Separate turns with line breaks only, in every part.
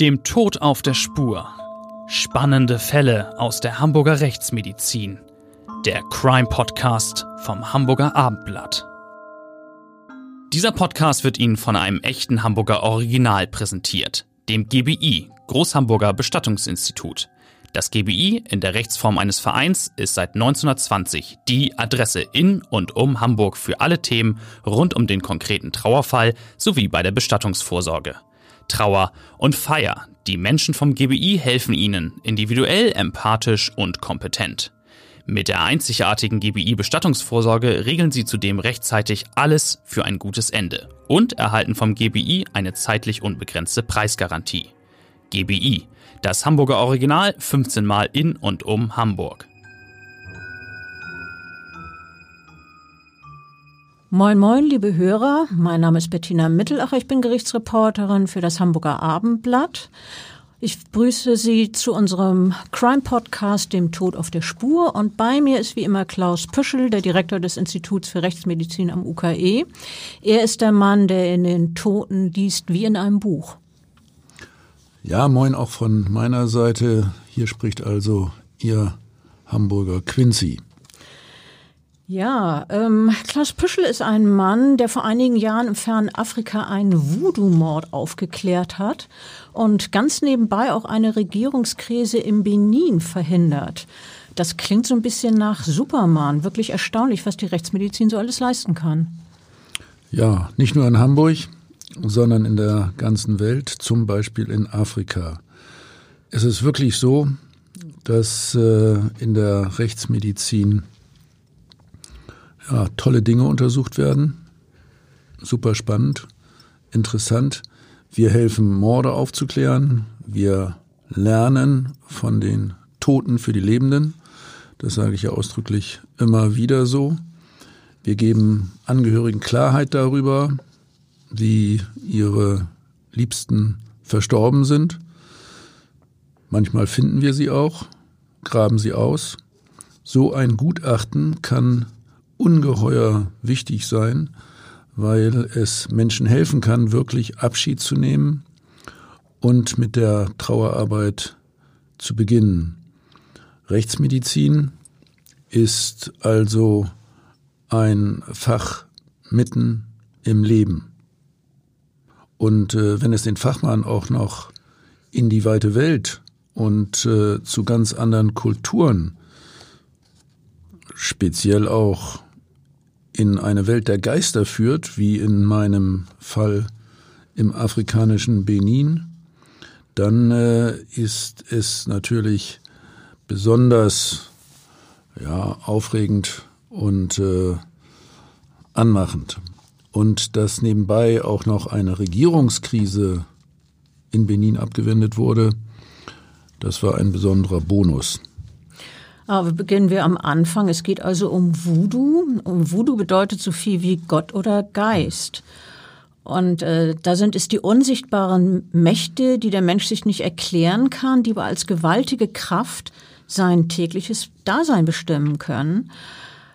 Dem Tod auf der Spur. Spannende Fälle aus der Hamburger Rechtsmedizin. Der Crime Podcast vom Hamburger Abendblatt. Dieser Podcast wird Ihnen von einem echten Hamburger Original präsentiert, dem GBI, Großhamburger Bestattungsinstitut. Das GBI in der Rechtsform eines Vereins ist seit 1920 die Adresse in und um Hamburg für alle Themen rund um den konkreten Trauerfall sowie bei der Bestattungsvorsorge. Trauer und Feier. Die Menschen vom GBI helfen Ihnen individuell, empathisch und kompetent. Mit der einzigartigen GBI-Bestattungsvorsorge regeln Sie zudem rechtzeitig alles für ein gutes Ende und erhalten vom GBI eine zeitlich unbegrenzte Preisgarantie. GBI das Hamburger Original 15 Mal in und um Hamburg.
Moin, moin, liebe Hörer. Mein Name ist Bettina Mittelacher. Ich bin Gerichtsreporterin für das Hamburger Abendblatt. Ich begrüße Sie zu unserem Crime-Podcast, dem Tod auf der Spur. Und bei mir ist wie immer Klaus Püschel, der Direktor des Instituts für Rechtsmedizin am UKE. Er ist der Mann, der in den Toten liest wie in einem Buch.
Ja, moin auch von meiner Seite. Hier spricht also Ihr Hamburger Quincy.
Ja, ähm, Klaus Püschel ist ein Mann, der vor einigen Jahren im fernen Afrika einen Voodoo-Mord aufgeklärt hat und ganz nebenbei auch eine Regierungskrise im Benin verhindert. Das klingt so ein bisschen nach Superman. Wirklich erstaunlich, was die Rechtsmedizin so alles leisten kann.
Ja, nicht nur in Hamburg, sondern in der ganzen Welt, zum Beispiel in Afrika. Es ist wirklich so, dass äh, in der Rechtsmedizin ja, tolle Dinge untersucht werden. Super spannend, interessant. Wir helfen, Morde aufzuklären. Wir lernen von den Toten für die Lebenden. Das sage ich ja ausdrücklich immer wieder so. Wir geben Angehörigen Klarheit darüber, wie ihre Liebsten verstorben sind. Manchmal finden wir sie auch, graben sie aus. So ein Gutachten kann ungeheuer wichtig sein, weil es Menschen helfen kann, wirklich Abschied zu nehmen und mit der Trauerarbeit zu beginnen. Rechtsmedizin ist also ein Fach mitten im Leben. Und äh, wenn es den Fachmann auch noch in die weite Welt und äh, zu ganz anderen Kulturen, speziell auch in eine Welt der Geister führt, wie in meinem Fall im afrikanischen Benin, dann äh, ist es natürlich besonders ja, aufregend und äh, anmachend und dass nebenbei auch noch eine Regierungskrise in Benin abgewendet wurde, das war ein besonderer Bonus.
Aber beginnen wir am Anfang. Es geht also um Voodoo. Und Voodoo bedeutet so viel wie Gott oder Geist. Und äh, da sind es die unsichtbaren Mächte, die der Mensch sich nicht erklären kann, die aber als gewaltige Kraft sein tägliches Dasein bestimmen können.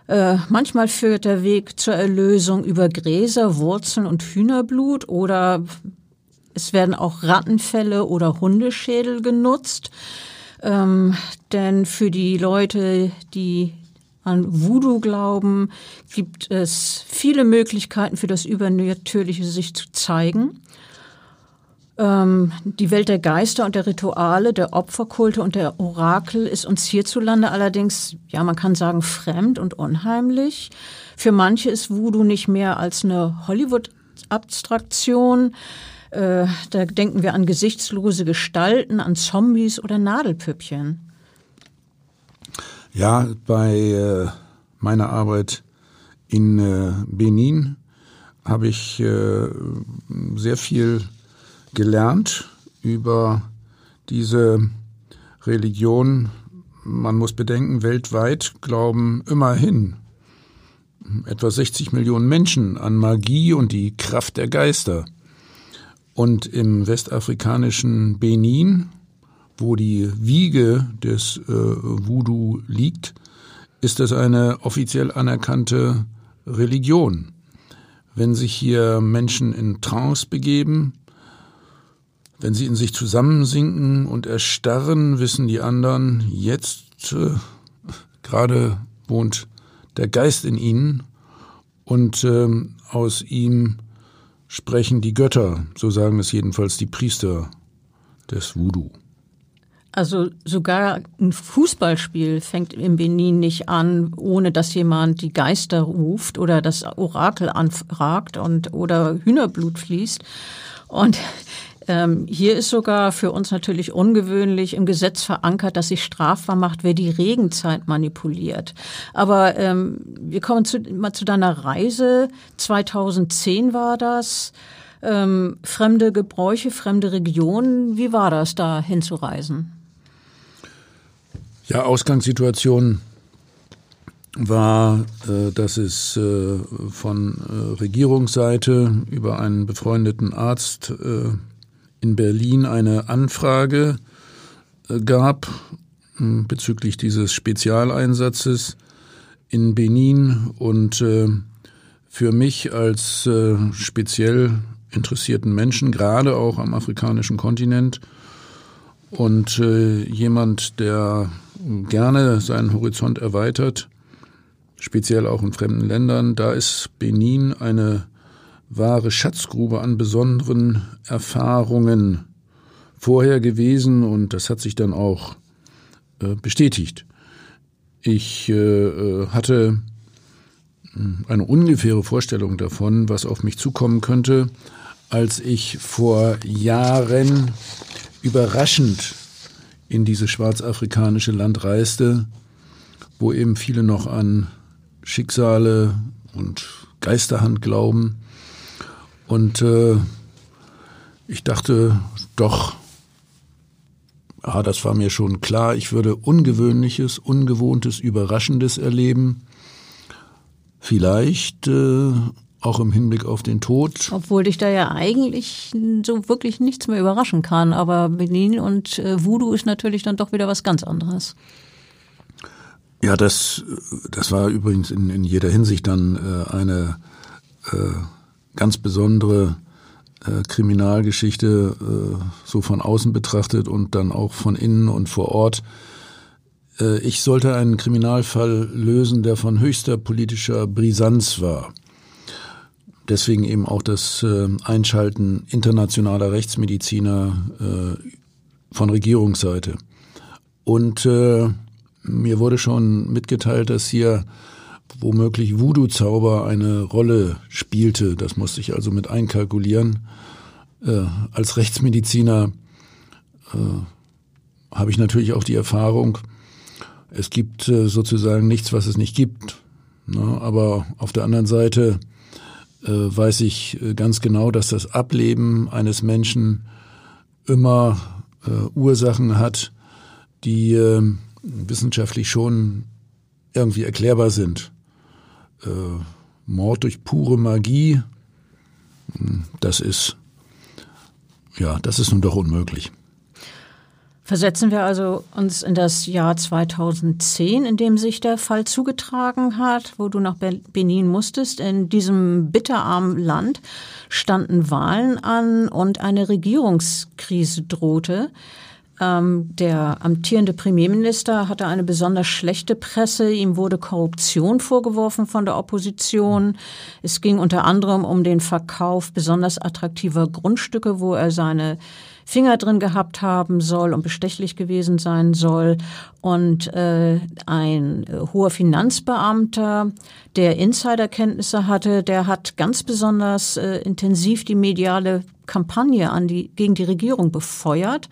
Äh, manchmal führt der Weg zur Erlösung über Gräser, Wurzeln und Hühnerblut oder es werden auch Rattenfälle oder Hundeschädel genutzt. Ähm, denn für die Leute, die an Voodoo glauben, gibt es viele Möglichkeiten für das Übernatürliche sich zu zeigen. Ähm, die Welt der Geister und der Rituale, der Opferkulte und der Orakel ist uns hierzulande allerdings, ja, man kann sagen, fremd und unheimlich. Für manche ist Voodoo nicht mehr als eine Hollywood-Abstraktion. Äh, da denken wir an gesichtslose Gestalten, an Zombies oder Nadelpüppchen.
Ja, bei äh, meiner Arbeit in äh, Benin habe ich äh, sehr viel gelernt über diese Religion. Man muss bedenken, weltweit glauben immerhin etwa 60 Millionen Menschen an Magie und die Kraft der Geister. Und im westafrikanischen Benin, wo die Wiege des äh, Voodoo liegt, ist es eine offiziell anerkannte Religion. Wenn sich hier Menschen in Trance begeben, wenn sie in sich zusammensinken und erstarren, wissen die anderen, jetzt äh, gerade wohnt der Geist in ihnen und äh, aus ihm sprechen die Götter, so sagen es jedenfalls die Priester des Voodoo.
Also sogar ein Fußballspiel fängt im Benin nicht an, ohne dass jemand die Geister ruft oder das Orakel anfragt und oder Hühnerblut fließt. Und ähm, hier ist sogar für uns natürlich ungewöhnlich im Gesetz verankert, dass sich strafbar macht, wer die Regenzeit manipuliert. Aber ähm, wir kommen zu, mal zu deiner Reise. 2010 war das. Ähm, fremde Gebräuche, fremde Regionen. Wie war das, da hinzureisen?
Ja, Ausgangssituation war, äh, dass es äh, von äh, Regierungsseite über einen befreundeten Arzt in Berlin eine Anfrage äh, gab hm, bezüglich dieses Spezialeinsatzes in Benin und äh, für mich als speziell interessierten Menschen, gerade auch am afrikanischen Kontinent und jemand, der gerne seinen Horizont erweitert, speziell auch in fremden Ländern. Da ist Benin eine wahre Schatzgrube an besonderen Erfahrungen vorher gewesen und das hat sich dann auch äh, bestätigt. Ich äh, äh hatte hm, eine ungefähre Vorstellung davon, was auf mich zukommen könnte, als ich vor Jahren überraschend in dieses schwarzafrikanische Land reiste, wo eben viele noch an Schicksale und Geisterhand glauben. Und äh, ich dachte doch, ah, das war mir schon klar, ich würde Ungewöhnliches, Ungewohntes, Überraschendes erleben. Vielleicht äh, auch im Hinblick auf den Tod.
Obwohl dich da ja eigentlich so wirklich nichts mehr überraschen kann. Aber Benin und äh, Voodoo ist natürlich dann doch wieder was ganz anderes.
Ja, das, das war übrigens in, in jeder Hinsicht dann äh, eine äh, ganz besondere äh, Kriminalgeschichte, äh, so von außen betrachtet und dann auch von innen und vor Ort. Äh, ich sollte einen Kriminalfall lösen, der von höchster politischer Brisanz war. Deswegen eben auch das äh, Einschalten internationaler Rechtsmediziner äh, von Regierungsseite. Und äh, mir wurde schon mitgeteilt, dass hier womöglich Voodoo-Zauber eine Rolle spielte. Das musste ich also mit einkalkulieren. Äh, als Rechtsmediziner äh, habe ich natürlich auch die Erfahrung, es gibt äh, sozusagen nichts, was es nicht gibt. Ne? Aber auf der anderen Seite äh, weiß ich äh, ganz genau, dass das Ableben eines Menschen immer äh, Ursachen hat, die wissenschaftlich schon irgendwie erklärbar sind. Äh, Mord durch pure Magie, hm, das ist, ja, das ist nun doch unmöglich.
Versetzen wir also uns in das Jahr 2010, in dem sich der Fall zugetragen hat, wo du nach Benin musstest. In diesem bitterarmen Land standen Wahlen an und eine Regierungskrise drohte. Ähm, der amtierende Premierminister hatte eine besonders schlechte Presse. Ihm wurde Korruption vorgeworfen von der Opposition. Es ging unter anderem um den Verkauf besonders attraktiver Grundstücke, wo er seine Finger drin gehabt haben soll und bestechlich gewesen sein soll. Und äh, ein äh, hoher Finanzbeamter, der Insiderkenntnisse hatte, der hat ganz besonders äh, intensiv die mediale Kampagne an die, gegen die Regierung befeuert.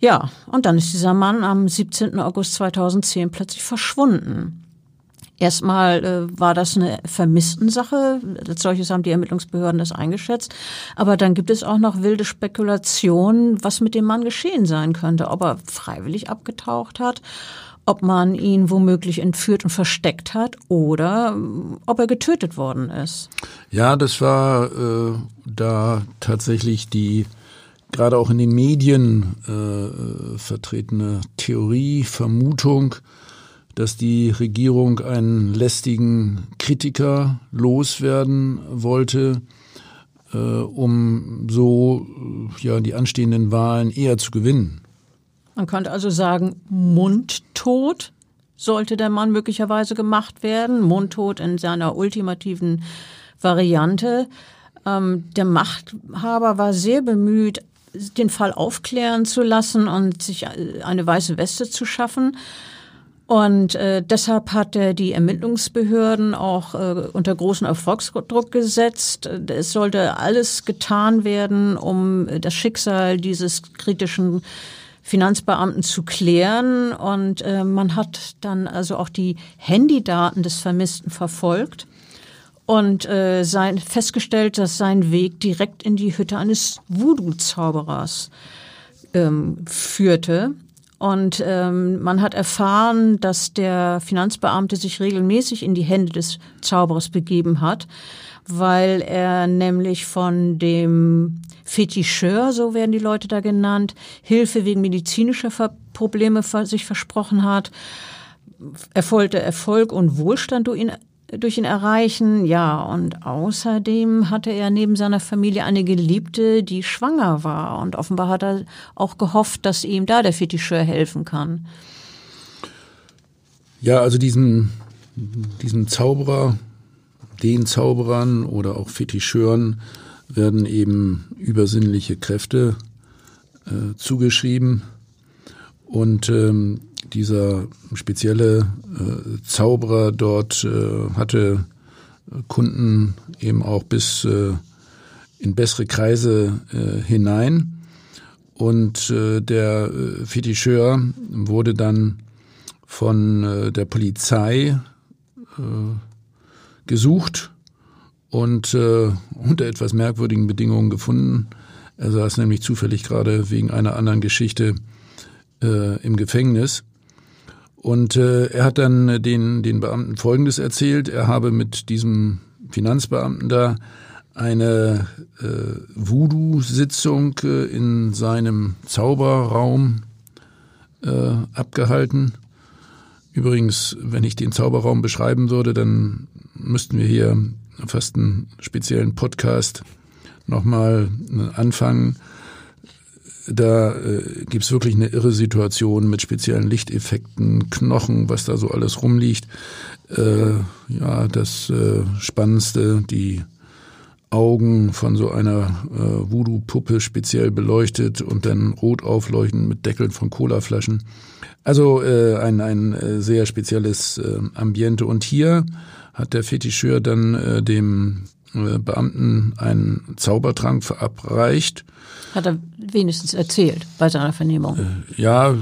Ja, und dann ist dieser Mann am 17. August 2010 plötzlich verschwunden. Erstmal äh, war das eine Vermisstensache. Als solches haben die Ermittlungsbehörden das eingeschätzt. Aber dann gibt es auch noch wilde Spekulationen, was mit dem Mann geschehen sein könnte. Ob er freiwillig abgetaucht hat, ob man ihn womöglich entführt und versteckt hat oder ob er getötet worden ist.
Ja, das war äh, da tatsächlich die gerade auch in den Medien äh, vertretene Theorie, Vermutung, dass die Regierung einen lästigen Kritiker loswerden wollte, äh, um so äh, ja die anstehenden Wahlen eher zu gewinnen.
Man könnte also sagen, mundtot sollte der Mann möglicherweise gemacht werden, mundtot in seiner ultimativen Variante. Ähm, der Machthaber war sehr bemüht, den Fall aufklären zu lassen und sich eine weiße Weste zu schaffen. Und äh, deshalb hat er die Ermittlungsbehörden auch äh, unter großen Erfolgsdruck gesetzt. Es sollte alles getan werden, um das Schicksal dieses kritischen Finanzbeamten zu klären. Und äh, man hat dann also auch die Handydaten des Vermissten verfolgt und äh, sein, festgestellt, dass sein Weg direkt in die Hütte eines Voodoo-Zauberers ähm, führte. Und ähm, man hat erfahren, dass der Finanzbeamte sich regelmäßig in die Hände des Zauberers begeben hat, weil er nämlich von dem Fetischeur, so werden die Leute da genannt, Hilfe wegen medizinischer Probleme sich versprochen hat. Er Erfolg und Wohlstand durch ihn durch ihn erreichen. Ja, und außerdem hatte er neben seiner Familie eine Geliebte, die schwanger war. Und offenbar hat er auch gehofft, dass ihm da der Fetischeur helfen kann.
Ja, also diesen, diesen Zauberer, den Zauberern oder auch Fetischeuren werden eben übersinnliche Kräfte äh, zugeschrieben. Und ähm, dieser spezielle äh, Zauberer dort äh, hatte Kunden eben auch bis äh, in bessere Kreise äh, hinein. Und äh, der äh, Fetischeur wurde dann von äh, der Polizei äh, gesucht und äh, unter etwas merkwürdigen Bedingungen gefunden. Er saß nämlich zufällig gerade wegen einer anderen Geschichte äh, im Gefängnis. Und äh, er hat dann den, den Beamten Folgendes erzählt. Er habe mit diesem Finanzbeamten da eine äh, Voodoo-Sitzung äh, in seinem Zauberraum äh, abgehalten. Übrigens, wenn ich den Zauberraum beschreiben würde, dann müssten wir hier fast einen speziellen Podcast nochmal äh, anfangen da äh, gibt's wirklich eine irre Situation mit speziellen Lichteffekten, Knochen, was da so alles rumliegt. Äh, ja, das äh, Spannendste, die Augen von so einer äh, Voodoo-Puppe speziell beleuchtet und dann rot aufleuchten mit Deckeln von Colaflaschen. Also äh, ein, ein äh, sehr spezielles äh, Ambiente. Und hier hat der Fetischeur dann äh, dem äh, Beamten einen Zaubertrank verabreicht.
Hat er wenigstens erzählt bei seiner Vernehmung.
Äh, ja,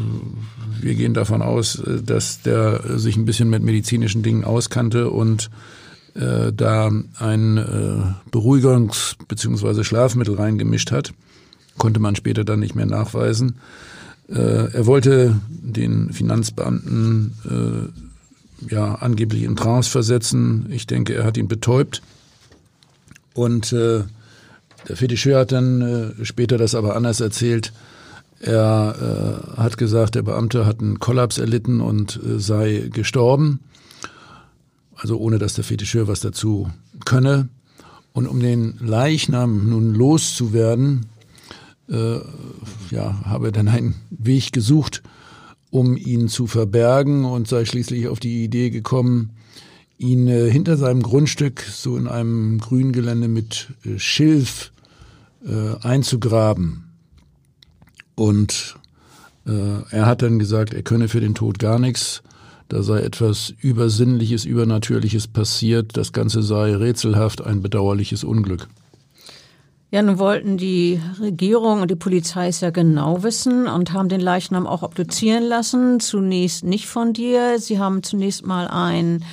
wir gehen davon aus, äh, dass der sich ein bisschen mit medizinischen Dingen auskannte und äh, da ein äh, Beruhigungs- bzw. Schlafmittel reingemischt hat. Konnte man später dann nicht mehr nachweisen. Äh, er wollte den Finanzbeamten äh, ja angeblich in Trance versetzen. Ich denke, er hat ihn betäubt. Und äh, der Fetischeur hat dann äh, später das aber anders erzählt. Er äh, hat gesagt, der Beamte hat einen Kollaps erlitten und äh, sei gestorben. Also ohne dass der Fetischeur was dazu könne. Und um den Leichnam nun loszuwerden, äh, ja, habe er dann einen Weg gesucht, um ihn zu verbergen und sei schließlich auf die Idee gekommen, ihn äh, hinter seinem Grundstück so in einem Grüngelände mit äh, Schilf äh, einzugraben. Und äh, er hat dann gesagt, er könne für den Tod gar nichts. Da sei etwas Übersinnliches, Übernatürliches passiert. Das Ganze sei rätselhaft, ein bedauerliches Unglück.
Ja, nun wollten die Regierung und die Polizei es ja genau wissen und haben den Leichnam auch obduzieren lassen. Zunächst nicht von dir. Sie haben zunächst mal ein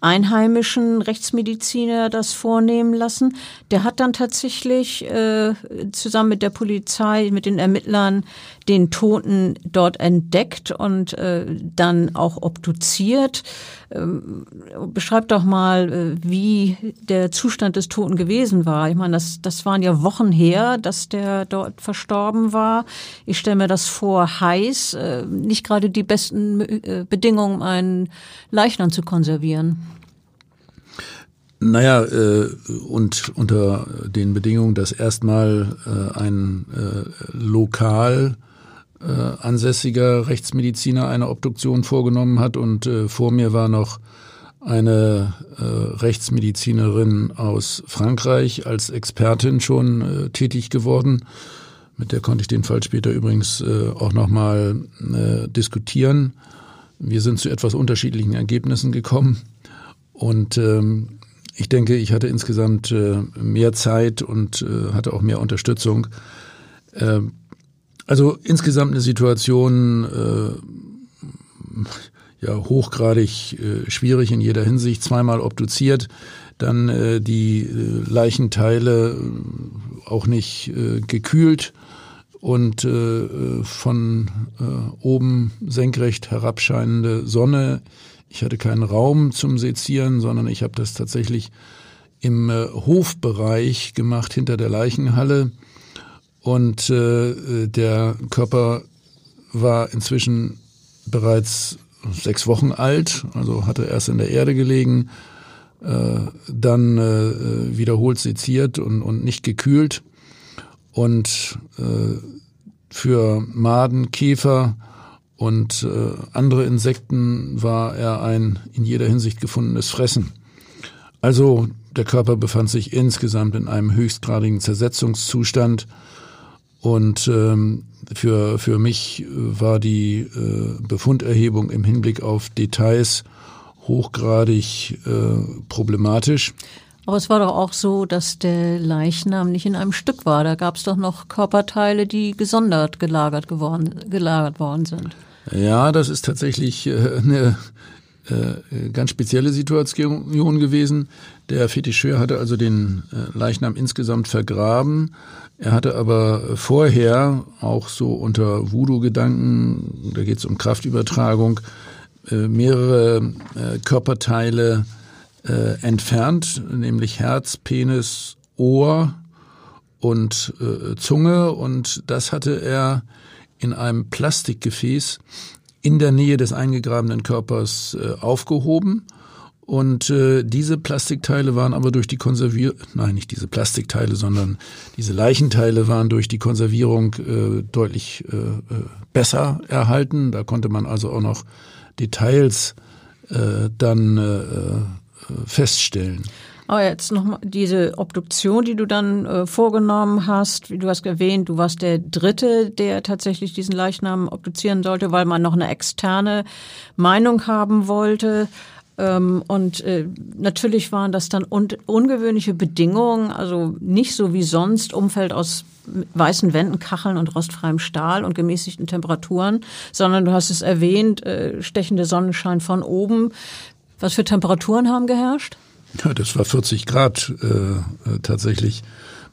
einheimischen Rechtsmediziner das vornehmen lassen. Der hat dann tatsächlich äh, zusammen mit der Polizei, mit den Ermittlern den Toten dort entdeckt und äh, dann auch obduziert. Ähm, beschreib doch mal, äh, wie der Zustand des Toten gewesen war. Ich meine, das, das waren ja Wochen her, dass der dort verstorben war. Ich stelle mir das vor, heiß, äh, nicht gerade die besten äh, Bedingungen, einen Leichnam zu konservieren.
Naja, äh, und unter den Bedingungen, dass erstmal äh, ein äh, lokal äh, ansässiger Rechtsmediziner eine Obduktion vorgenommen hat und äh, vor mir war noch eine äh, Rechtsmedizinerin aus Frankreich als Expertin schon äh, tätig geworden. Mit der konnte ich den Fall später übrigens äh, auch nochmal äh, diskutieren. Wir sind zu etwas unterschiedlichen Ergebnissen gekommen. Und ähm, ich denke, ich hatte insgesamt äh, mehr Zeit und äh, hatte auch mehr Unterstützung. Äh, also insgesamt eine Situation äh, ja hochgradig äh, schwierig in jeder Hinsicht. Zweimal obduziert, dann äh, die äh, Leichenteile äh, auch nicht äh, gekühlt und von oben senkrecht herabscheinende Sonne ich hatte keinen Raum zum Sezieren, sondern ich habe das tatsächlich im Hofbereich gemacht, hinter der Leichenhalle. Und äh, der Körper war inzwischen bereits sechs Wochen alt, also hatte erst in der Erde gelegen, äh, dann äh, wiederholt seziert und, und nicht gekühlt. Und äh, für Maden, Käfer und äh, andere Insekten war er ein in jeder Hinsicht gefundenes Fressen. Also der Körper befand sich insgesamt in einem höchstgradigen Zersetzungszustand und ähm, für, für mich war die äh, Befunderhebung im Hinblick auf Details hochgradig äh, problematisch.
Aber es war doch auch so, dass der Leichnam nicht in einem Stück war. Da gab es doch noch Körperteile, die gesondert gelagert, geworden, gelagert worden sind.
Ja, das ist tatsächlich äh, eine äh, ganz spezielle Situation gewesen. Der Fetischeur hatte also den äh, Leichnam insgesamt vergraben. Er hatte aber vorher auch so unter Voodoo-Gedanken, da geht es um Kraftübertragung, mehrere Körperteile entfernt, nämlich Herz, Penis, Ohr und Zunge. Und das hatte er in einem Plastikgefäß in der Nähe des eingegrabenen Körpers äh, aufgehoben. Und äh, diese Plastikteile waren aber durch die Konservierung, nein, nicht diese Plastikteile, sondern diese Leichenteile waren durch die Konservierung äh, deutlich äh, äh besser erhalten. Da konnte man also auch noch Details äh, dann äh, feststellen.
Aber jetzt nochmal diese Obduktion, die du dann äh, vorgenommen hast, wie du hast erwähnt, du warst der Dritte, der tatsächlich diesen Leichnam obduzieren sollte, weil man noch eine externe Meinung haben wollte. Ähm, und äh, natürlich waren das dann un ungewöhnliche Bedingungen, also nicht so wie sonst Umfeld aus weißen Wänden, Kacheln und rostfreiem Stahl und gemäßigten Temperaturen, sondern du hast es erwähnt, äh, stechende Sonnenschein von oben. Was für Temperaturen haben geherrscht?
Ja, das war 40 Grad äh, äh, tatsächlich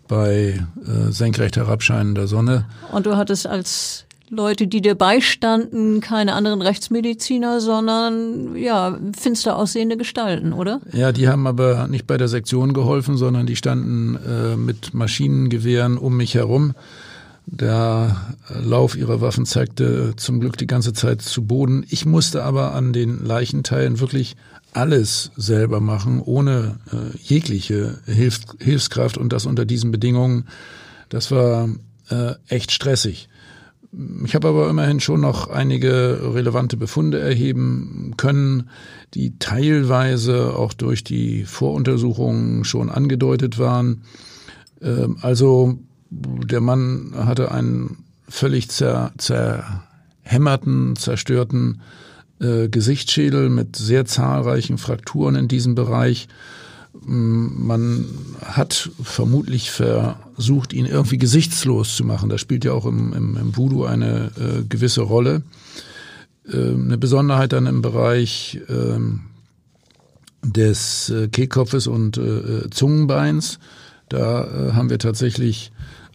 bei äh, senkrecht herabscheinender Sonne.
Und du hattest als Leute, die dir beistanden, keine anderen Rechtsmediziner, sondern ja, finster aussehende Gestalten, oder?
Ja, die haben aber nicht bei der Sektion geholfen, sondern die standen äh, mit Maschinengewehren um mich herum. Der Lauf ihrer Waffen zeigte zum Glück die ganze Zeit zu Boden. Ich musste aber an den Leichenteilen wirklich alles selber machen, ohne äh, jegliche Hilf Hilfskraft und das unter diesen Bedingungen. Das war äh, echt stressig. Ich habe aber immerhin schon noch einige relevante Befunde erheben können, die teilweise auch durch die Voruntersuchungen schon angedeutet waren. Ähm, also der Mann hatte einen völlig zer zerhämmerten, zerstörten äh, Gesichtsschädel mit sehr zahlreichen Frakturen in diesem Bereich. Man hat vermutlich versucht, ihn irgendwie gesichtslos zu machen. Das spielt ja auch im, im, im Voodoo eine äh, gewisse Rolle. Äh, eine Besonderheit dann im Bereich ähm, des äh, Kehlkopfes und äh, Zungenbeins. Da äh, haben wir tatsächlich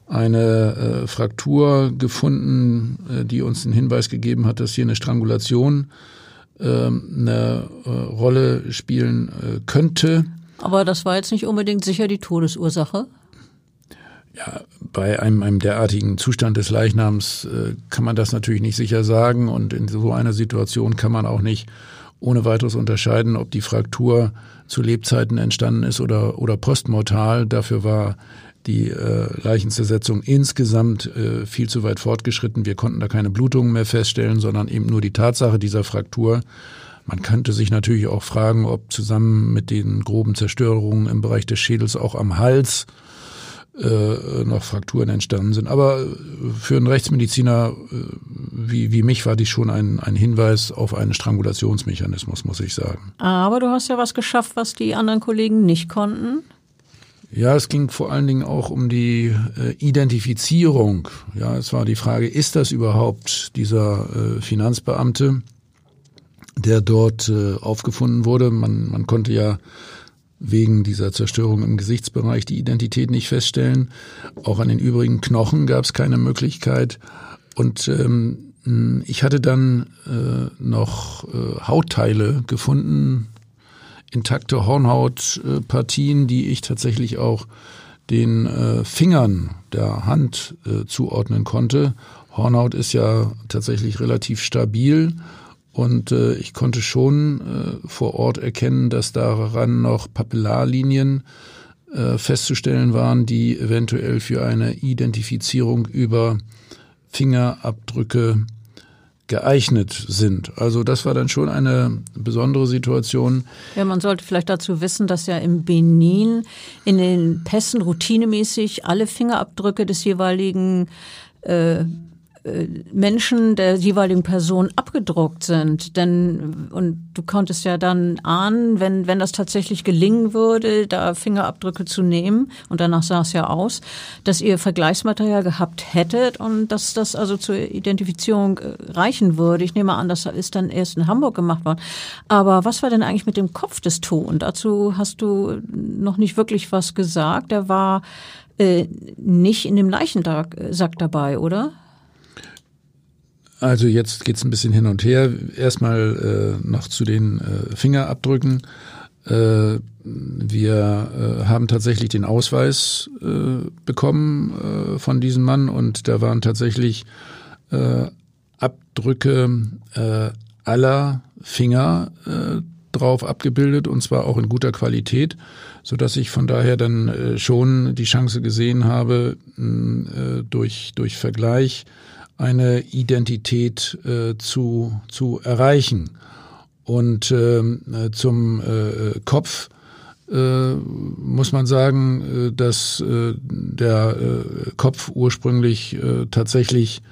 eine äh, Fraktur gefunden, äh, die uns den Hinweis gegeben hat, dass hier eine Strangulation äh, eine äh, Rolle spielen äh, könnte.
Aber das war jetzt nicht unbedingt sicher die Todesursache?
Ja, bei einem, einem derartigen Zustand des Leichnams äh, kann man das natürlich nicht sicher sagen und in so einer Situation kann man auch nicht ohne weiteres unterscheiden, ob die Fraktur zu Lebzeiten entstanden ist oder, oder postmortal. Dafür war die äh, Leichenzersetzung insgesamt äh, viel zu weit fortgeschritten. Wir konnten da keine Blutungen mehr feststellen, sondern eben nur die Tatsache dieser Fraktur. Man könnte sich natürlich auch fragen, ob zusammen mit den groben Zerstörungen im Bereich des Schädels auch am Hals äh, noch Frakturen entstanden sind. Aber für einen Rechtsmediziner äh, wie, wie mich war dies schon ein, ein Hinweis auf einen Strangulationsmechanismus, muss ich sagen.
Aber du hast ja was geschafft, was die anderen Kollegen nicht konnten.
Ja, es ging vor allen Dingen auch um die äh, Identifizierung. Ja, es war die Frage, ist das überhaupt dieser äh, Finanzbeamte, der dort äh, aufgefunden wurde? Man, man konnte ja wegen dieser Zerstörung im Gesichtsbereich die Identität nicht feststellen. Auch an den übrigen Knochen gab es keine Möglichkeit. Und ähm, ich hatte dann äh, noch äh, Hautteile gefunden, intakte Hornhautpartien, die ich tatsächlich auch den äh, Fingern der Hand äh, zuordnen konnte. Hornhaut ist ja tatsächlich relativ stabil und äh, ich konnte schon äh, vor Ort erkennen, dass daran noch Papillarlinien äh, festzustellen waren, die eventuell für eine Identifizierung über Fingerabdrücke geeignet sind. Also das war dann schon eine besondere Situation.
Ja, man sollte vielleicht dazu wissen, dass ja im Benin in den Pässen routinemäßig alle Fingerabdrücke des jeweiligen äh, Menschen der jeweiligen Person abgedruckt sind. Denn, und du konntest ja dann ahnen, wenn, wenn das tatsächlich gelingen würde, da Fingerabdrücke zu nehmen, und danach sah es ja aus, dass ihr Vergleichsmaterial gehabt hättet und dass das also zur Identifizierung äh, reichen würde. Ich nehme an, das ist dann erst in Hamburg gemacht worden. Aber was war denn eigentlich mit dem Kopf des Toten? Dazu hast du noch nicht wirklich was gesagt. Der war äh, nicht in dem Leichensack dabei, oder?
Also jetzt geht's ein bisschen hin und her. Erstmal äh, noch zu den äh, Fingerabdrücken. Äh, wir äh, haben tatsächlich den Ausweis äh, bekommen äh, von diesem Mann und da waren tatsächlich äh, Abdrücke äh, aller Finger äh, drauf abgebildet und zwar auch in guter Qualität, so dass ich von daher dann äh, schon die Chance gesehen habe, äh, durch, durch Vergleich eine Identität äh, zu, zu erreichen. Und ähm, äh, zum äh, Kopf äh, muss man sagen, äh, dass äh, der Kopf ursprünglich tatsächlich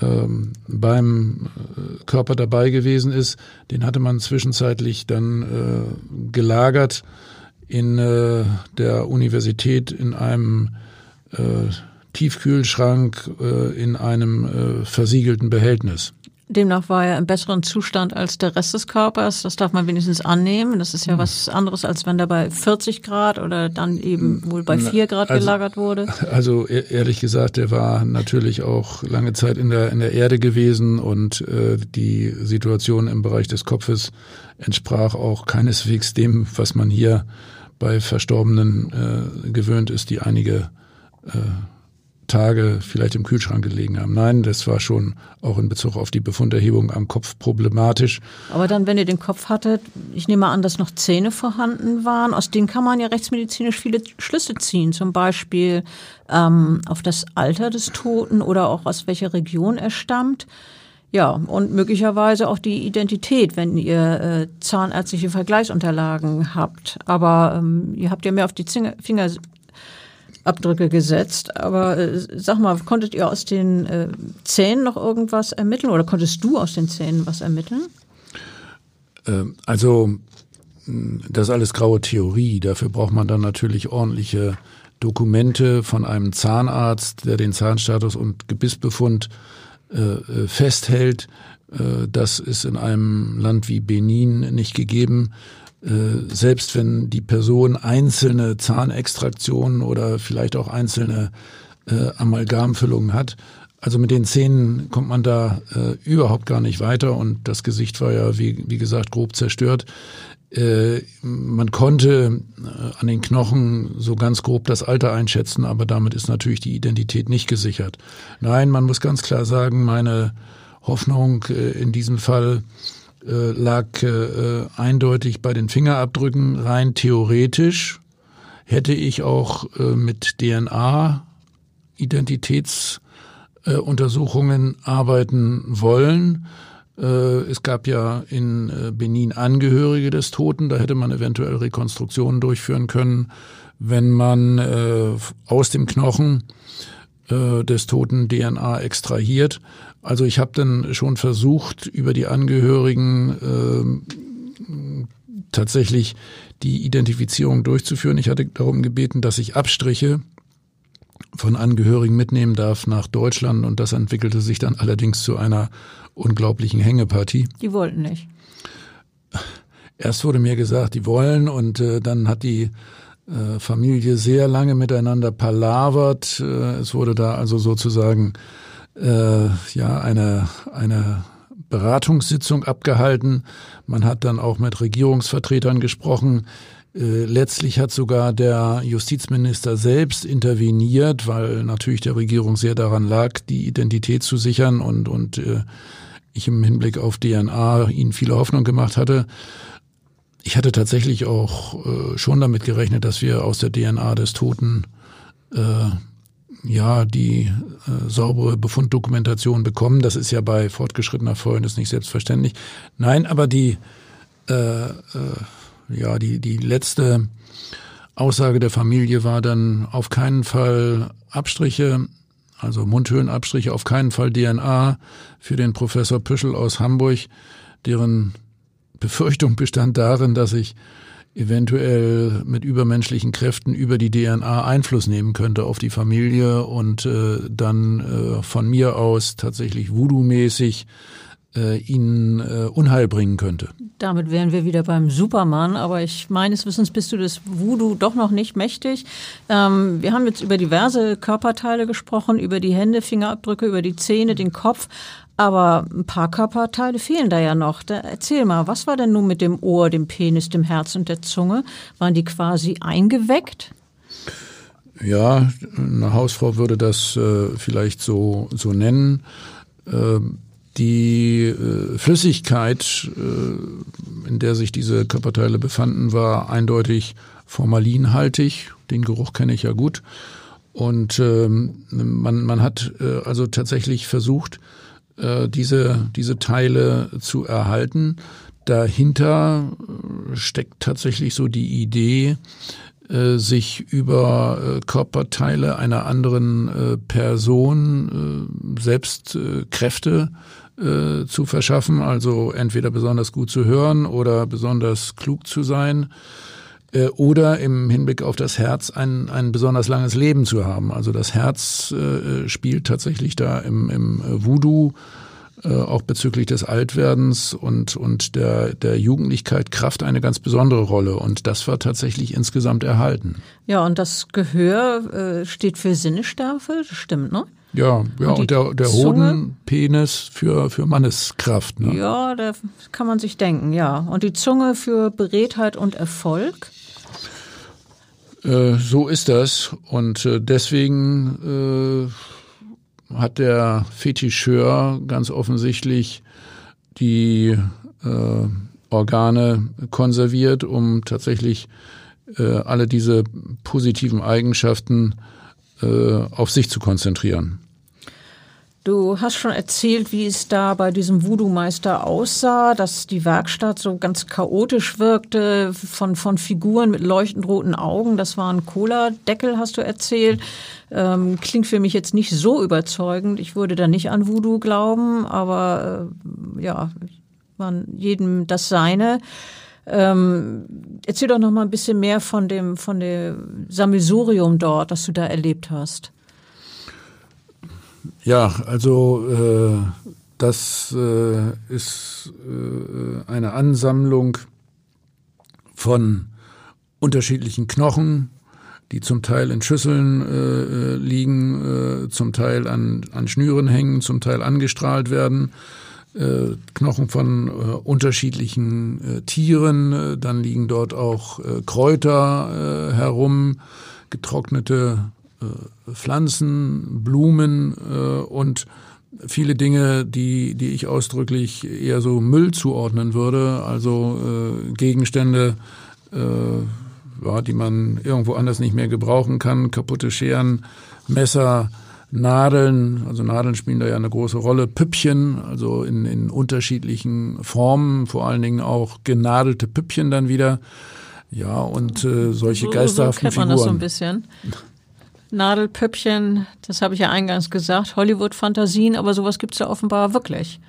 ähm, beim Körper dabei gewesen ist. Den hatte man zwischenzeitlich dann gelagert in der Universität in einem Tiefkühlschrank äh, in einem äh, versiegelten Behältnis.
Demnach war er im besseren Zustand als der Rest des Körpers. Das darf man wenigstens annehmen. Das ist ja hm. was anderes, als wenn der bei 40 Grad oder dann eben wohl bei 4 Grad also, gelagert wurde.
Also e-, ehrlich gesagt, der war natürlich auch lange Zeit in der, in der Erde gewesen und äh, die Situation im Bereich des Kopfes entsprach auch keineswegs dem, was man hier bei Verstorbenen äh, gewöhnt ist, die einige äh, Tage vielleicht im Kühlschrank gelegen haben. Nein, das war schon auch in Bezug auf die Befunderhebung am Kopf problematisch.
Aber dann, wenn ihr den Kopf hattet, ich nehme an, dass noch Zähne vorhanden waren, aus denen kann man ja rechtsmedizinisch viele Schlüsse ziehen, zum Beispiel ähm, auf das Alter des Toten oder auch aus welcher Region er stammt. Ja, und möglicherweise auch die Identität, wenn ihr äh, zahnärztliche Vergleichsunterlagen habt. Aber ähm, ihr habt ja mehr auf die Finger Abdrücke gesetzt. Aber äh, sag mal, konntet ihr aus den äh, Zähnen noch irgendwas ermitteln oder konntest du aus den Zähnen was ermitteln?
Ähm, also das ist alles graue Theorie. Dafür braucht man dann natürlich ordentliche Dokumente von einem Zahnarzt, der den Zahnstatus und Gebissbefund äh, äh festhält. Äh, das ist in einem Land wie Benin nicht gegeben. Äh, selbst wenn die Person einzelne Zahnextraktionen oder vielleicht auch einzelne äh, Amalgamfüllungen hat. Also mit den Zähnen kommt man da äh, überhaupt gar nicht weiter und das Gesicht war ja, wie, wie gesagt, grob zerstört. Äh, man konnte äh, an den Knochen so ganz grob das Alter einschätzen, aber damit ist natürlich die Identität nicht gesichert. Nein, man muss ganz klar sagen, meine Hoffnung in diesem Fall äh, lag äh, eindeutig bei den Fingerabdrücken rein theoretisch. Hätte ich auch äh, mit DNA Identitätsuntersuchungen arbeiten wollen. Äh, es gab ja in äh, Benin Angehörige des Toten, da hätte man eventuell Rekonstruktionen durchführen können, wenn man äh, aus dem Knochen des Toten DNA extrahiert. Also ich habe dann schon versucht, über die Angehörigen tatsächlich die Identifizierung durchzuführen. Ich hatte darum gebeten, dass ich Abstriche von Angehörigen mitnehmen darf nach Deutschland und das entwickelte sich dann allerdings zu einer unglaublichen Hängepartie.
Die wollten nicht.
Erst wurde mir gesagt, die wollen und äh, dann hat die äh, Familie sehr lange miteinander palavert. Äh, es wurde da also sozusagen äh, ja eine eine Beratungssitzung abgehalten. Man hat dann auch mit Regierungsvertretern gesprochen. Äh, letztlich hat sogar der Justizminister selbst interveniert, weil natürlich der Regierung sehr daran lag, die Identität zu sichern und, und äh, ich im Hinblick auf DNA ihnen viele Hoffnung gemacht hatte. Ich hatte tatsächlich auch äh, schon damit gerechnet, dass wir aus der DNA des Toten äh, ja die äh, saubere Befunddokumentation bekommen. Das ist ja bei fortgeschrittener Fäulnis nicht selbstverständlich. Nein, aber die äh, äh, ja, die, die letzte Aussage der Familie war dann auf keinen Fall Abstriche, also Mundhöhlenabstriche, auf keinen Fall DNA für den Professor Püschel aus Hamburg, deren Befürchtung bestand darin, dass ich eventuell mit übermenschlichen Kräften über die DNA Einfluss nehmen könnte auf die Familie und äh, dann äh, von mir aus tatsächlich voodoo-mäßig äh, ihnen äh, Unheil bringen könnte.
Damit wären wir wieder beim Superman, aber ich meines Wissens bist du des Voodoo doch noch nicht mächtig. Ähm, wir haben jetzt über diverse Körperteile gesprochen, über die Hände, Fingerabdrücke, über die Zähne, den Kopf. Aber ein paar Körperteile fehlen da ja noch. Da, erzähl mal, was war denn nun mit dem Ohr, dem Penis, dem Herz und der Zunge? Waren die quasi eingeweckt?
Ja, eine Hausfrau würde das äh, vielleicht so, so nennen. Ähm, die äh, Flüssigkeit, äh, in der sich diese Körperteile befanden, war eindeutig formalinhaltig. Den Geruch kenne ich ja gut. Und ähm, man, man hat äh, also tatsächlich versucht, diese, diese Teile zu erhalten. Dahinter äh, steckt tatsächlich so die Idee, äh, sich über äh, Körperteile einer anderen äh, Person selbst Kräfte äh, zu verschaffen, also entweder besonders gut zu hören oder besonders klug zu sein äh, oder im Hinblick auf das Herz ein, ein besonders langes Leben zu haben. Also das Herz äh, spielt tatsächlich da im, im Voodoo äh, auch bezüglich des Altwerdens und, und der, der Jugendlichkeit Kraft eine ganz besondere Rolle. Und das war tatsächlich insgesamt erhalten.
Ja, und das Gehör äh, steht für Sinnesstärke, das stimmt, ne?
Ja, ja, und, und der, der Hodenpenis für, für Manneskraft. Ne?
Ja, da kann man sich denken, ja. Und die Zunge für Beredtheit und Erfolg?
Äh, so ist das. Und äh, deswegen äh, hat der Fetischeur ganz offensichtlich die äh, Organe konserviert, um tatsächlich äh, alle diese positiven Eigenschaften auf sich zu konzentrieren.
Du hast schon erzählt, wie es da bei diesem Voodoo-Meister aussah, dass die Werkstatt so ganz chaotisch wirkte, von, von Figuren mit leuchtend roten Augen. Das war ein Cola-Deckel, hast du erzählt. Ähm, klingt für mich jetzt nicht so überzeugend. Ich würde da nicht an Voodoo glauben, aber äh, ja, man jedem das Seine. Ähm, erzähl doch noch mal ein bisschen mehr von dem, von dem Sammelsurium dort, das du da erlebt hast.
Ja, also äh, das äh, ist äh, eine Ansammlung von unterschiedlichen Knochen, die zum Teil in Schüsseln äh, äh liegen, äh, zum Teil an, an Schnüren hängen, zum Teil angestrahlt werden. Äh, Knochen von äh, unterschiedlichen äh, Tieren, äh, dann liegen dort auch äh, Kräuter herum, getrocknete Pflanzen, Blumen und viele Dinge, die, die ich ausdrücklich eher so Müll zuordnen würde, also äh, Gegenstände, äh, ja, die man irgendwo anders nicht mehr gebrauchen kann, kaputte Scheren, Messer, Nadeln, also Nadeln spielen da ja eine große Rolle, Püppchen, also in, in unterschiedlichen Formen, vor allen Dingen auch genadelte Püppchen dann wieder. Ja, und äh, solche geisterhaften
so kennt man
Figuren.
das so ein bisschen. Nadelpüppchen, das habe ich ja eingangs gesagt, Hollywood-Fantasien, aber sowas gibt es ja offenbar wirklich.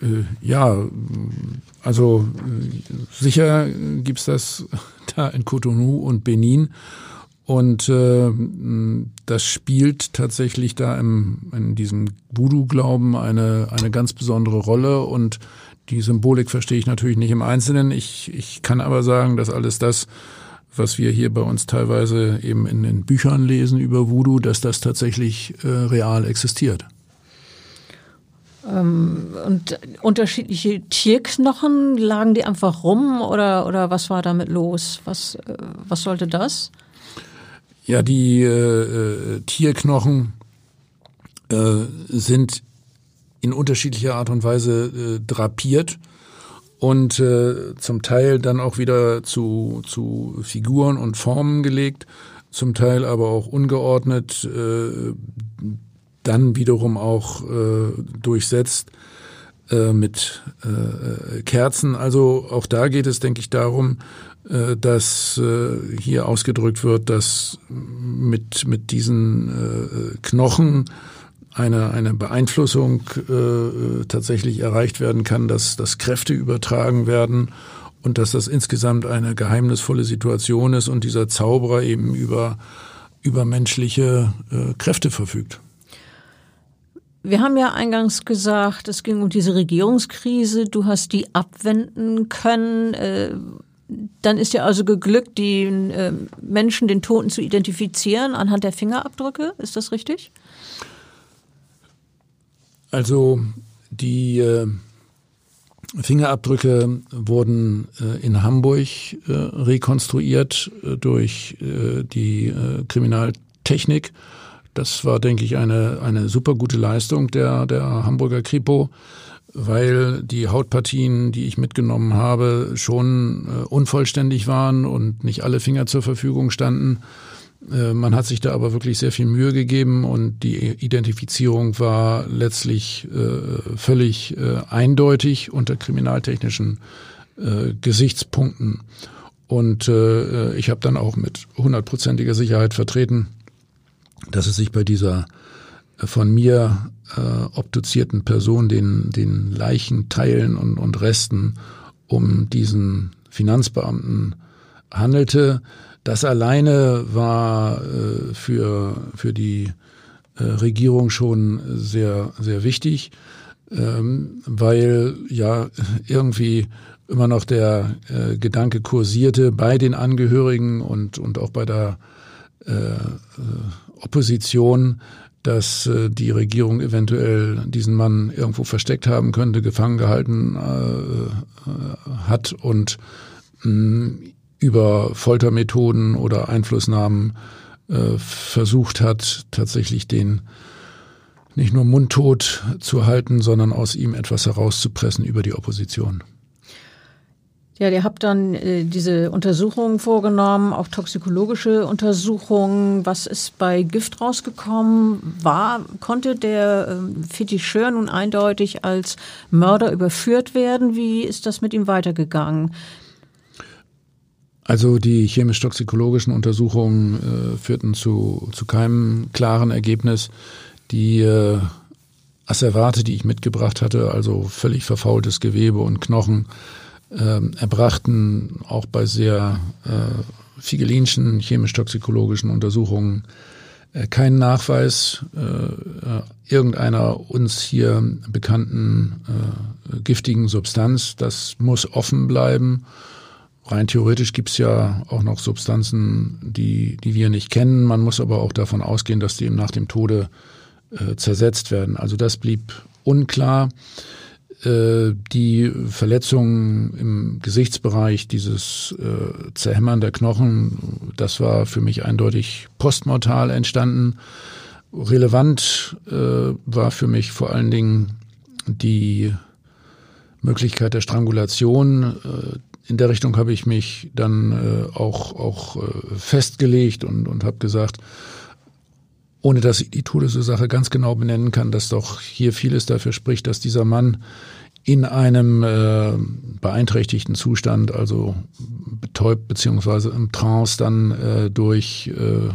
Äh, ja, also äh, sicher gibt's das da in Cotonou und Benin. Und äh, das spielt tatsächlich da im, in diesem Voodoo-Glauben eine, eine ganz besondere Rolle. Und die Symbolik verstehe ich natürlich nicht im Einzelnen. Ich, ich kann aber sagen, dass alles das, was wir hier bei uns teilweise eben in den Büchern lesen über Voodoo, dass das tatsächlich äh, real existiert.
Ähm, und unterschiedliche Tierknochen, lagen die einfach rum oder, oder was war damit los? Was, äh, was sollte das?
Ja, die äh, Tierknochen äh, sind in unterschiedlicher Art und Weise äh, drapiert und äh, zum Teil dann auch wieder zu, zu Figuren und Formen gelegt, zum Teil aber auch ungeordnet, äh, dann wiederum auch äh, durchsetzt äh, mit äh, Kerzen. Also auch da geht es, denke ich, darum, äh, dass äh, hier ausgedrückt wird, dass mit, mit diesen äh, Knochen eine, eine Beeinflussung äh, tatsächlich erreicht werden kann, dass, dass Kräfte übertragen werden und dass das insgesamt eine geheimnisvolle Situation ist und dieser Zauberer eben über, über menschliche äh, Kräfte verfügt.
Wir haben ja eingangs gesagt, es ging um diese Regierungskrise. Du hast die abwenden können. Äh, dann ist ja also geglückt, die äh, Menschen, den Toten zu identifizieren anhand der Fingerabdrücke. Ist das richtig?
Also die äh, Fingerabdrücke wurden äh, in Hamburg äh, rekonstruiert durch die Kriminaltechnik. Das war, denke ich, eine, eine super gute Leistung der, der Hamburger Kripo weil die Hautpartien, die ich mitgenommen habe, schon unvollständig waren und nicht alle Finger zur Verfügung standen. Äh, man hat sich da aber wirklich sehr viel Mühe gegeben und die Identifizierung war letztlich äh, völlig äh, eindeutig unter kriminaltechnischen äh, Gesichtspunkten. Und äh, ich habe dann auch mit hundertprozentiger Sicherheit vertreten, dass es sich bei dieser von mir äh, obduzierten Person, den, den Leichenteilen und, und Resten um diesen Finanzbeamten handelte. Das alleine war äh, für, für die äh, Regierung schon sehr, sehr wichtig, ähm, weil ja irgendwie immer noch der äh, Gedanke kursierte bei den Angehörigen und, und auch bei der äh, äh Opposition, dass äh, die Regierung eventuell diesen Mann irgendwo versteckt haben könnte, gefangen gehalten äh, hat und mh, mm, über Foltermethoden oder Einflussnahmen äh, versucht hat, tatsächlich den nicht nur mundtot zu halten, sondern aus ihm etwas herauszupressen über die Opposition.
Ja, ihr habt dann äh, diese Untersuchungen vorgenommen, auch toxikologische Untersuchungen. Was ist bei Gift rausgekommen? War, konnte der äh, Fetischeur nun eindeutig als Mörder überführt werden? Wie ist das mit ihm weitergegangen?
Also die chemisch-toxikologischen Untersuchungen äh, führten zu, zu keinem klaren Ergebnis. Die äh, Asservate, die ich mitgebracht hatte, also völlig verfaultes Gewebe und Knochen, äh, erbrachten auch bei sehr äh, figelinschen chemisch-toxikologischen Untersuchungen äh, keinen Nachweis äh, irgendeiner uns hier bekannten äh, giftigen Substanz. Das muss offen bleiben. Rein theoretisch gibt's ja auch noch Substanzen, die, die wir nicht kennen. Man muss aber auch davon ausgehen, dass die eben nach dem Tode äh, zersetzt werden. Also das blieb unklar. Äh, die Verletzungen im Gesichtsbereich, dieses äh, Zerhämmern der Knochen, das war für mich eindeutig postmortal entstanden. relevant äh, war für mich vor allen Dingen die Möglichkeit der Strangulation. In der Richtung habe ich mich dann äh, auch, auch äh, festgelegt und, und habe gesagt, ohne dass ich die Todesursache ganz genau benennen kann, dass doch hier vieles dafür spricht, dass dieser Mann in einem äh, beeinträchtigten Zustand, also betäubt beziehungsweise im Trance dann äh, durch äh,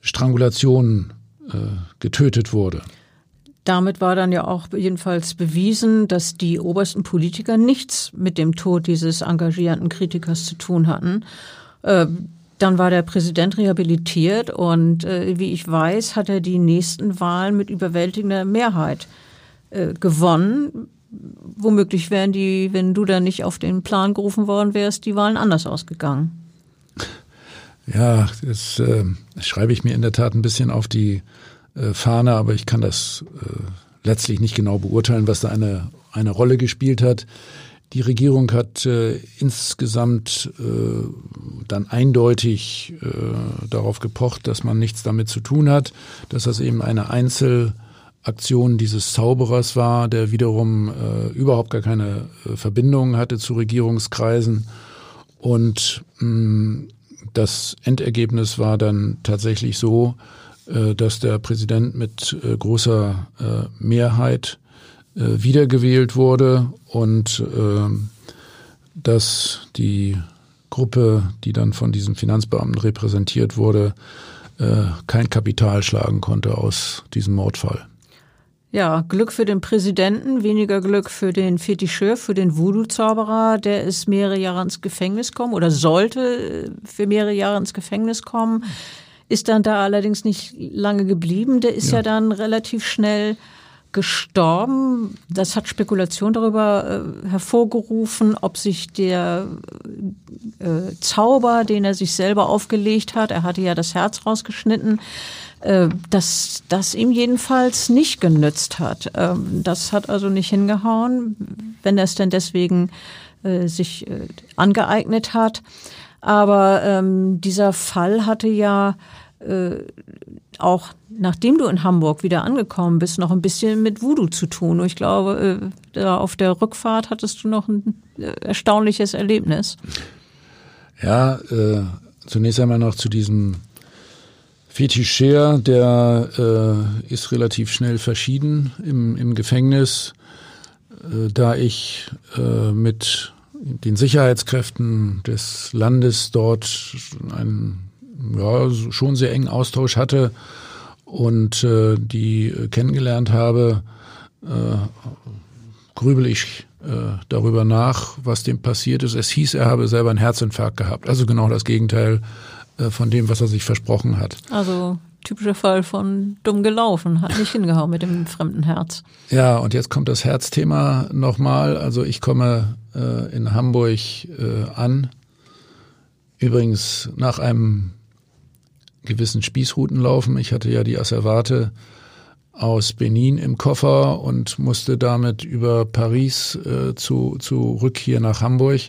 Strangulation äh, getötet wurde.
Damit war dann ja auch jedenfalls bewiesen, dass die obersten Politiker nichts mit dem Tod dieses engagierten Kritikers zu tun hatten. Äh, dann war der Präsident rehabilitiert und äh, wie ich weiß, hat er die nächsten Wahlen mit überwältigender Mehrheit äh, gewonnen. Womöglich wären die, wenn du da nicht auf den Plan gerufen worden wärst, die Wahlen anders ausgegangen.
Ja, das äh, schreibe ich mir in der Tat ein bisschen auf die äh, Fahne, aber ich kann das äh, letztlich nicht genau beurteilen, was da eine, eine Rolle gespielt hat. Die Regierung hat äh, insgesamt äh, dann eindeutig äh, darauf gepocht, dass man nichts damit zu tun hat, dass das eben eine Einzelaktion dieses Zauberers war, der wiederum äh, überhaupt gar keine äh, Verbindung hatte zu Regierungskreisen. Und mh, mm, das Endergebnis war dann tatsächlich so, dass der Präsident mit äh, großer äh, Mehrheit wiedergewählt wurde und dass die Gruppe, die dann von diesem Finanzbeamten repräsentiert wurde, kein Kapital schlagen konnte aus diesem Mordfall.
Ja, Glück für den Präsidenten, weniger Glück für den Fetischeur, für den Voodoo-Zauberer, der ist mehrere Jahre ins Gefängnis kommen oder sollte für mehrere Jahre ins Gefängnis kommen ist dann da allerdings nicht lange geblieben. Der ist ja, ja dann relativ schnell gestorben. Das hat Spekulation darüber äh, hervorgerufen, ob sich der äh, Zauber, den er sich selber aufgelegt hat, er hatte ja das Herz rausgeschnitten, äh, dass das ihm jedenfalls nicht genützt hat. Ähm, das hat also nicht hingehauen, wenn er es denn deswegen äh, sich äh, angeeignet hat. Aber ähm, dieser Fall hatte ja äh, auch nachdem du in Hamburg wieder angekommen bist, noch ein bisschen mit Voodoo zu tun. Und ich glaube, äh, auf der Rückfahrt hattest du noch ein äh, erstaunliches Erlebnis.
Ja, äh, zunächst einmal noch zu diesem Fetischär, der äh, ist relativ schnell verschieden im, im Gefängnis, äh, da ich mit den Sicherheitskräften des Landes dort einen ja, schon sehr engen Austausch hatte und äh, die kennengelernt habe, äh, grübel ich äh, darüber nach, was dem passiert ist. Es hieß, er habe selber einen Herzinfarkt gehabt. Also genau das Gegenteil äh, von dem, was er sich versprochen hat.
Also typischer Fall von dumm gelaufen, hat nicht hingehauen mit dem fremden Herz.
Ja, und jetzt kommt das Herzthema nochmal. Also ich komme äh, in Hamburg äh, an. Übrigens nach einem gewissen Spießrouten laufen. Ich hatte ja die Asservate aus Benin im Koffer und musste damit über Paris äh, zu, zurück hier nach Hamburg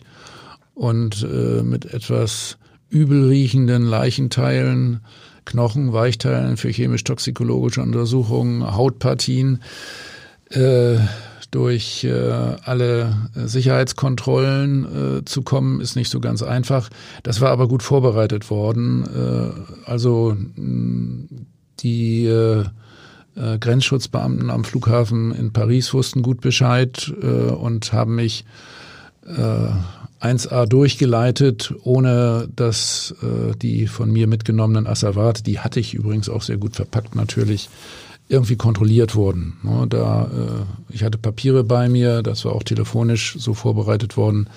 und äh, mit etwas übel riechenden Leichenteilen, Knochen, Weichteilen für chemisch-toxikologische Untersuchungen, Hautpartien äh, durch äh, alle Sicherheitskontrollen äh, zu kommen, ist nicht so ganz einfach. Das war aber gut vorbereitet worden. Äh, also die äh, äh, Grenzschutzbeamten am Flughafen in Paris wussten gut Bescheid äh, und haben mich äh, 1A durchgeleitet, ohne dass äh, die von mir mitgenommenen Asservate, die hatte ich übrigens auch sehr gut verpackt natürlich, irgendwie kontrolliert wurden. Ne, da, äh, ich hatte Papiere bei mir, das war auch telefonisch so vorbereitet worden.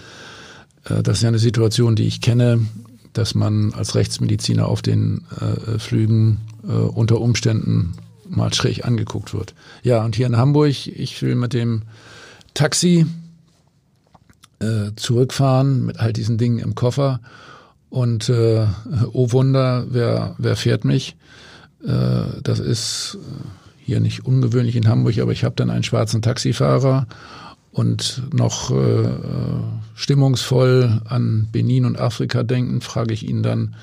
Äh, das ist ja eine Situation, die ich kenne, dass man als Rechtsmediziner auf den äh, Flügen unter Umständen mal schräg angeguckt wird. Ja, und hier in Hamburg, ich will mit dem Taxi zurückfahren mit all diesen Dingen im Koffer und äh, oh Wunder, wer, wer fährt mich? Äh, das ist hier nicht ungewöhnlich in Hamburg, aber ich habe dann einen schwarzen Taxifahrer und noch äh, stimmungsvoll an Benin und Afrika denken, frage ich ihn dann,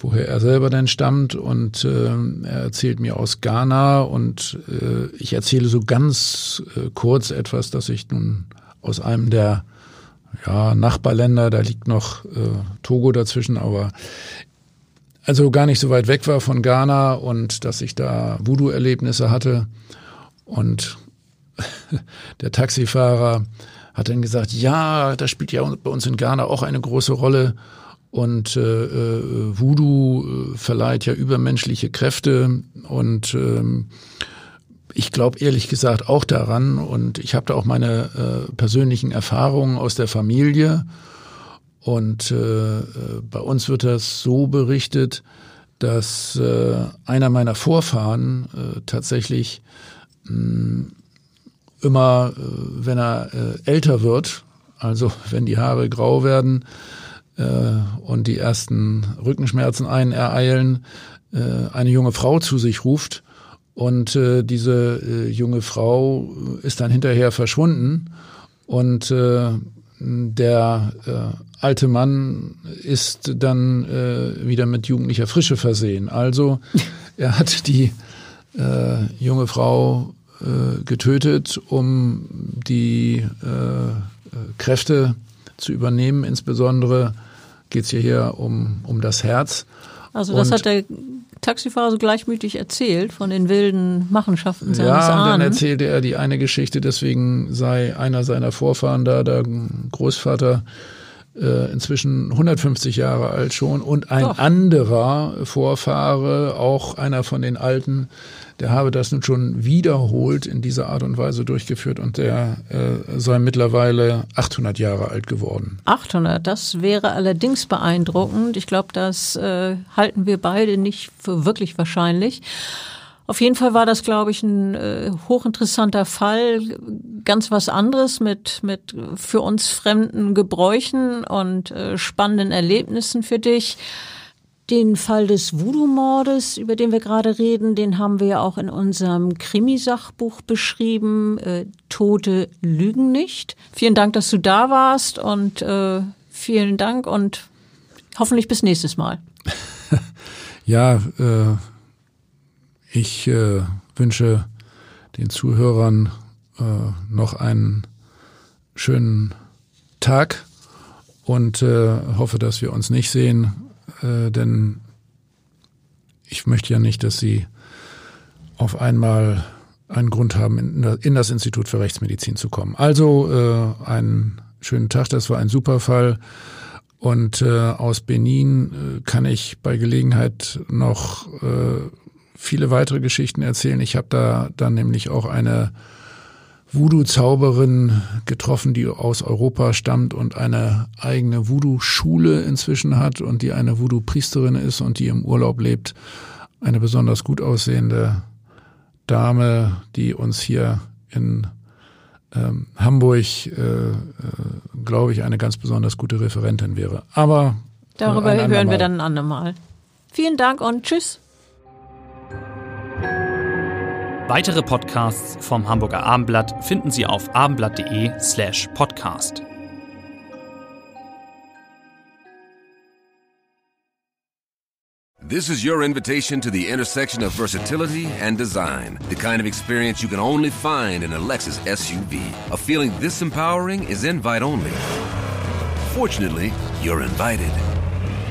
woher er selber denn stammt und äh, er erzählt mir aus Ghana und äh, ich erzähle so ganz äh, kurz etwas, dass ich nun aus einem der ja, Nachbarländer, da liegt noch äh, Togo dazwischen, aber also gar nicht so weit weg war von Ghana und dass ich da Voodoo-Erlebnisse hatte. Und der Taxifahrer hat dann gesagt, ja, das spielt ja bei uns in Ghana auch eine große Rolle. Und äh, äh, Voodoo äh, verleiht ja übermenschliche Kräfte und ähm, ich glaube ehrlich gesagt auch daran und ich habe da auch meine äh, persönlichen Erfahrungen aus der Familie und äh, bei uns wird das so berichtet, dass äh, einer meiner Vorfahren äh, tatsächlich mh, mm, immer, äh, wenn er äh, älter wird, also wenn die Haare grau werden äh, und die ersten Rückenschmerzen einen ereilen, äh, eine junge Frau zu sich ruft und äh, diese äh, junge Frau ist dann hinterher verschwunden und äh, der äh, alte Mann ist dann äh, wieder mit jugendlicher Frische versehen. Also er hat die äh, junge Frau äh, getötet, um die äh, Kräfte zu übernehmen. Insbesondere geht es hier um, um das Herz.
Also das Und, hat der Taxifahrer so gleichmütig erzählt von den wilden Machenschaften seines
Ja,
und
dann erzählte er die eine Geschichte, deswegen sei einer seiner Vorfahren da, der Großvater, äh, inzwischen 150 Jahre alt schon und ein Doch. anderer Vorfahre, auch einer von den Alten, der habe das nun schon wiederholt in dieser Art und Weise durchgeführt und der äh, sei mittlerweile 800 Jahre alt geworden.
800, das wäre allerdings beeindruckend. Ich glaube, das äh, halten wir beide nicht für wirklich wahrscheinlich. Auf jeden Fall war das, glaube ich, ein äh, hochinteressanter Fall. Ganz was anderes mit, mit für uns fremden Gebräuchen und äh, spannenden Erlebnissen für dich. Den Fall des Voodoo-Mordes, über den wir gerade reden, den haben wir ja auch in unserem Krimisachbuch beschrieben. Äh, Tote lügen nicht. Vielen Dank, dass du da warst und äh, vielen Dank und hoffentlich bis nächstes Mal.
ja, äh, ich äh, wünsche den Zuhörern äh, noch einen schönen Tag und äh, hoffe, dass wir uns nicht sehen, äh, denn ich möchte ja nicht, dass Sie auf einmal einen Grund haben, in das Institut für Rechtsmedizin zu kommen. Also äh, einen schönen Tag, das war ein super Fall. Und äh, aus Benin äh, kann ich bei Gelegenheit noch äh, viele weitere Geschichten erzählen. Ich habe da dann nämlich auch eine Voodoo-Zauberin getroffen, die aus Europa stammt und eine eigene Voodoo-Schule inzwischen hat und die eine Voodoo-Priesterin ist und die im Urlaub lebt. Eine besonders gut aussehende Dame, die uns hier in ähm, Hamburg, äh, äh, glaube ich, eine ganz besonders gute Referentin wäre. Aber
darüber hören wir dann ein andermal. Vielen Dank und tschüss.
Weitere Podcasts vom Hamburger Abendblatt finden Sie auf abendblatt.de slash podcast.
This is your invitation to the intersection of versatility and design. The kind of experience you can only find in a Lexus SUV. A feeling this empowering is invite only. Fortunately, you're invited.